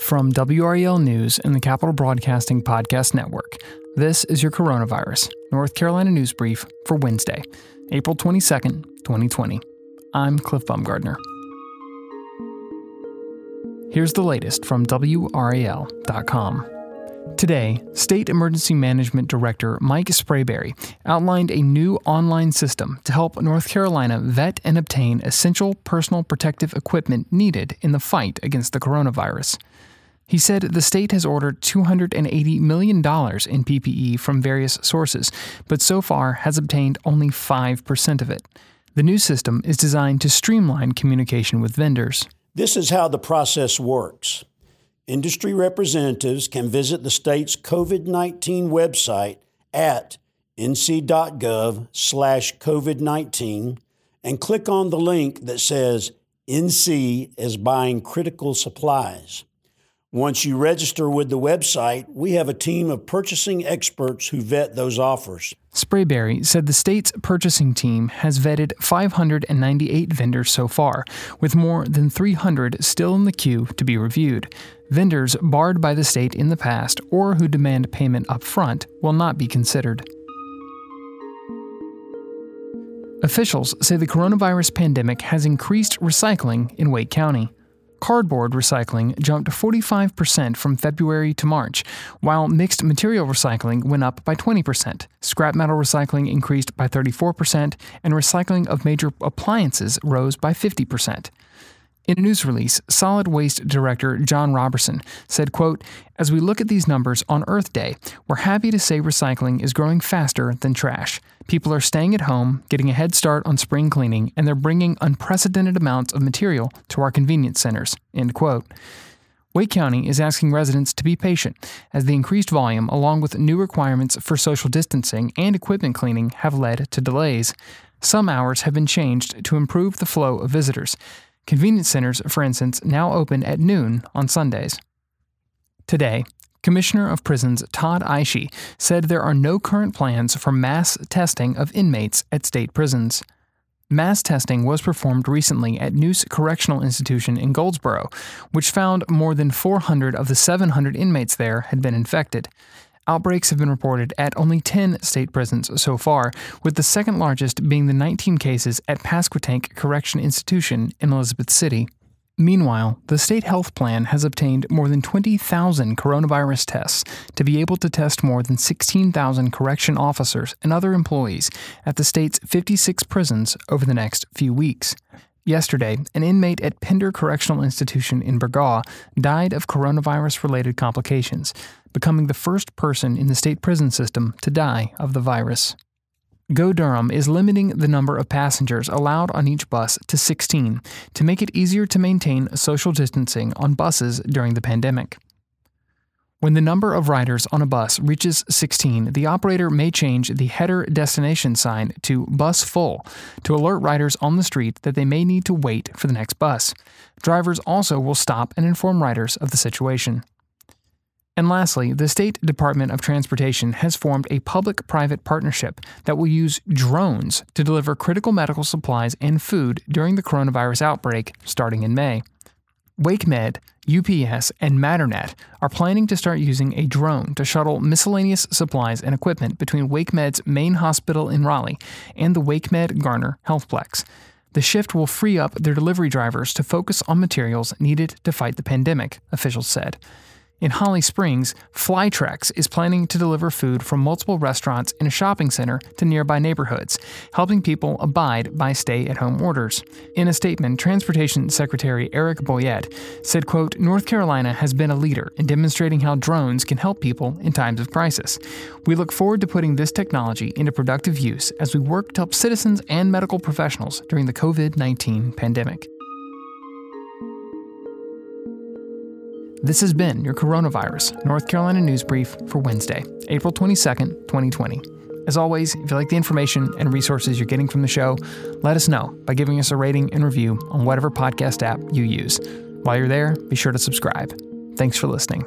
From WRAL News and the Capital Broadcasting Podcast Network, this is your Coronavirus North Carolina News Brief for Wednesday, April 22nd, 2020. I'm Cliff Baumgardner. Here's the latest from WRAL.com. Today, State Emergency Management Director Mike Sprayberry outlined a new online system to help North Carolina vet and obtain essential personal protective equipment needed in the fight against the coronavirus. He said the state has ordered $280 million in PPE from various sources, but so far has obtained only 5% of it. The new system is designed to streamline communication with vendors. This is how the process works. Industry representatives can visit the state's COVID-19 website at nc.gov slash COVID-19 and click on the link that says NC is buying critical supplies. Once you register with the website, we have a team of purchasing experts who vet those offers. Sprayberry said the state's purchasing team has vetted 598 vendors so far, with more than 300 still in the queue to be reviewed. Vendors barred by the state in the past or who demand payment up front will not be considered. Officials say the coronavirus pandemic has increased recycling in Wake County. Cardboard recycling jumped 45% from February to March, while mixed material recycling went up by 20%. Scrap metal recycling increased by 34%, and recycling of major appliances rose by 50%. In a news release, Solid Waste Director John Robertson said, quote, As we look at these numbers on Earth Day, we're happy to say recycling is growing faster than trash. People are staying at home, getting a head start on spring cleaning, and they're bringing unprecedented amounts of material to our convenience centers. End quote. Wake County is asking residents to be patient, as the increased volume, along with new requirements for social distancing and equipment cleaning, have led to delays. Some hours have been changed to improve the flow of visitors. Convenience centers, for instance, now open at noon on Sundays. Today, Commissioner of Prisons Todd Ishee said there are no current plans for mass testing of inmates at state prisons. Mass testing was performed recently at Neuse Correctional Institution in Goldsboro, which found more than 400 of the 700 inmates there had been infected. Outbreaks have been reported at only 10 state prisons so far, with the second largest being the 19 cases at Pasquotank Correction Institution in Elizabeth City. Meanwhile, the state health plan has obtained more than 20,000 coronavirus tests to be able to test more than 16,000 correction officers and other employees at the state's 56 prisons over the next few weeks. Yesterday, an inmate at Pender Correctional Institution in Burgaw died of coronavirus related complications, becoming the first person in the state prison system to die of the virus. Go Durham is limiting the number of passengers allowed on each bus to 16 to make it easier to maintain social distancing on buses during the pandemic. When the number of riders on a bus reaches 16, the operator may change the header destination sign to bus full to alert riders on the street that they may need to wait for the next bus. Drivers also will stop and inform riders of the situation. And lastly, the State Department of Transportation has formed a public private partnership that will use drones to deliver critical medical supplies and food during the coronavirus outbreak starting in May. WakeMed, UPS, and Matternet are planning to start using a drone to shuttle miscellaneous supplies and equipment between WakeMed's main hospital in Raleigh and the WakeMed Garner Healthplex. The shift will free up their delivery drivers to focus on materials needed to fight the pandemic, officials said. In Holly Springs, Flytrex is planning to deliver food from multiple restaurants in a shopping center to nearby neighborhoods, helping people abide by stay-at-home orders. In a statement, Transportation Secretary Eric Boyette said, quote, North Carolina has been a leader in demonstrating how drones can help people in times of crisis. We look forward to putting this technology into productive use as we work to help citizens and medical professionals during the COVID-19 pandemic. This has been your Coronavirus North Carolina News Brief for Wednesday, April 22nd, 2020. As always, if you like the information and resources you're getting from the show, let us know by giving us a rating and review on whatever podcast app you use. While you're there, be sure to subscribe. Thanks for listening.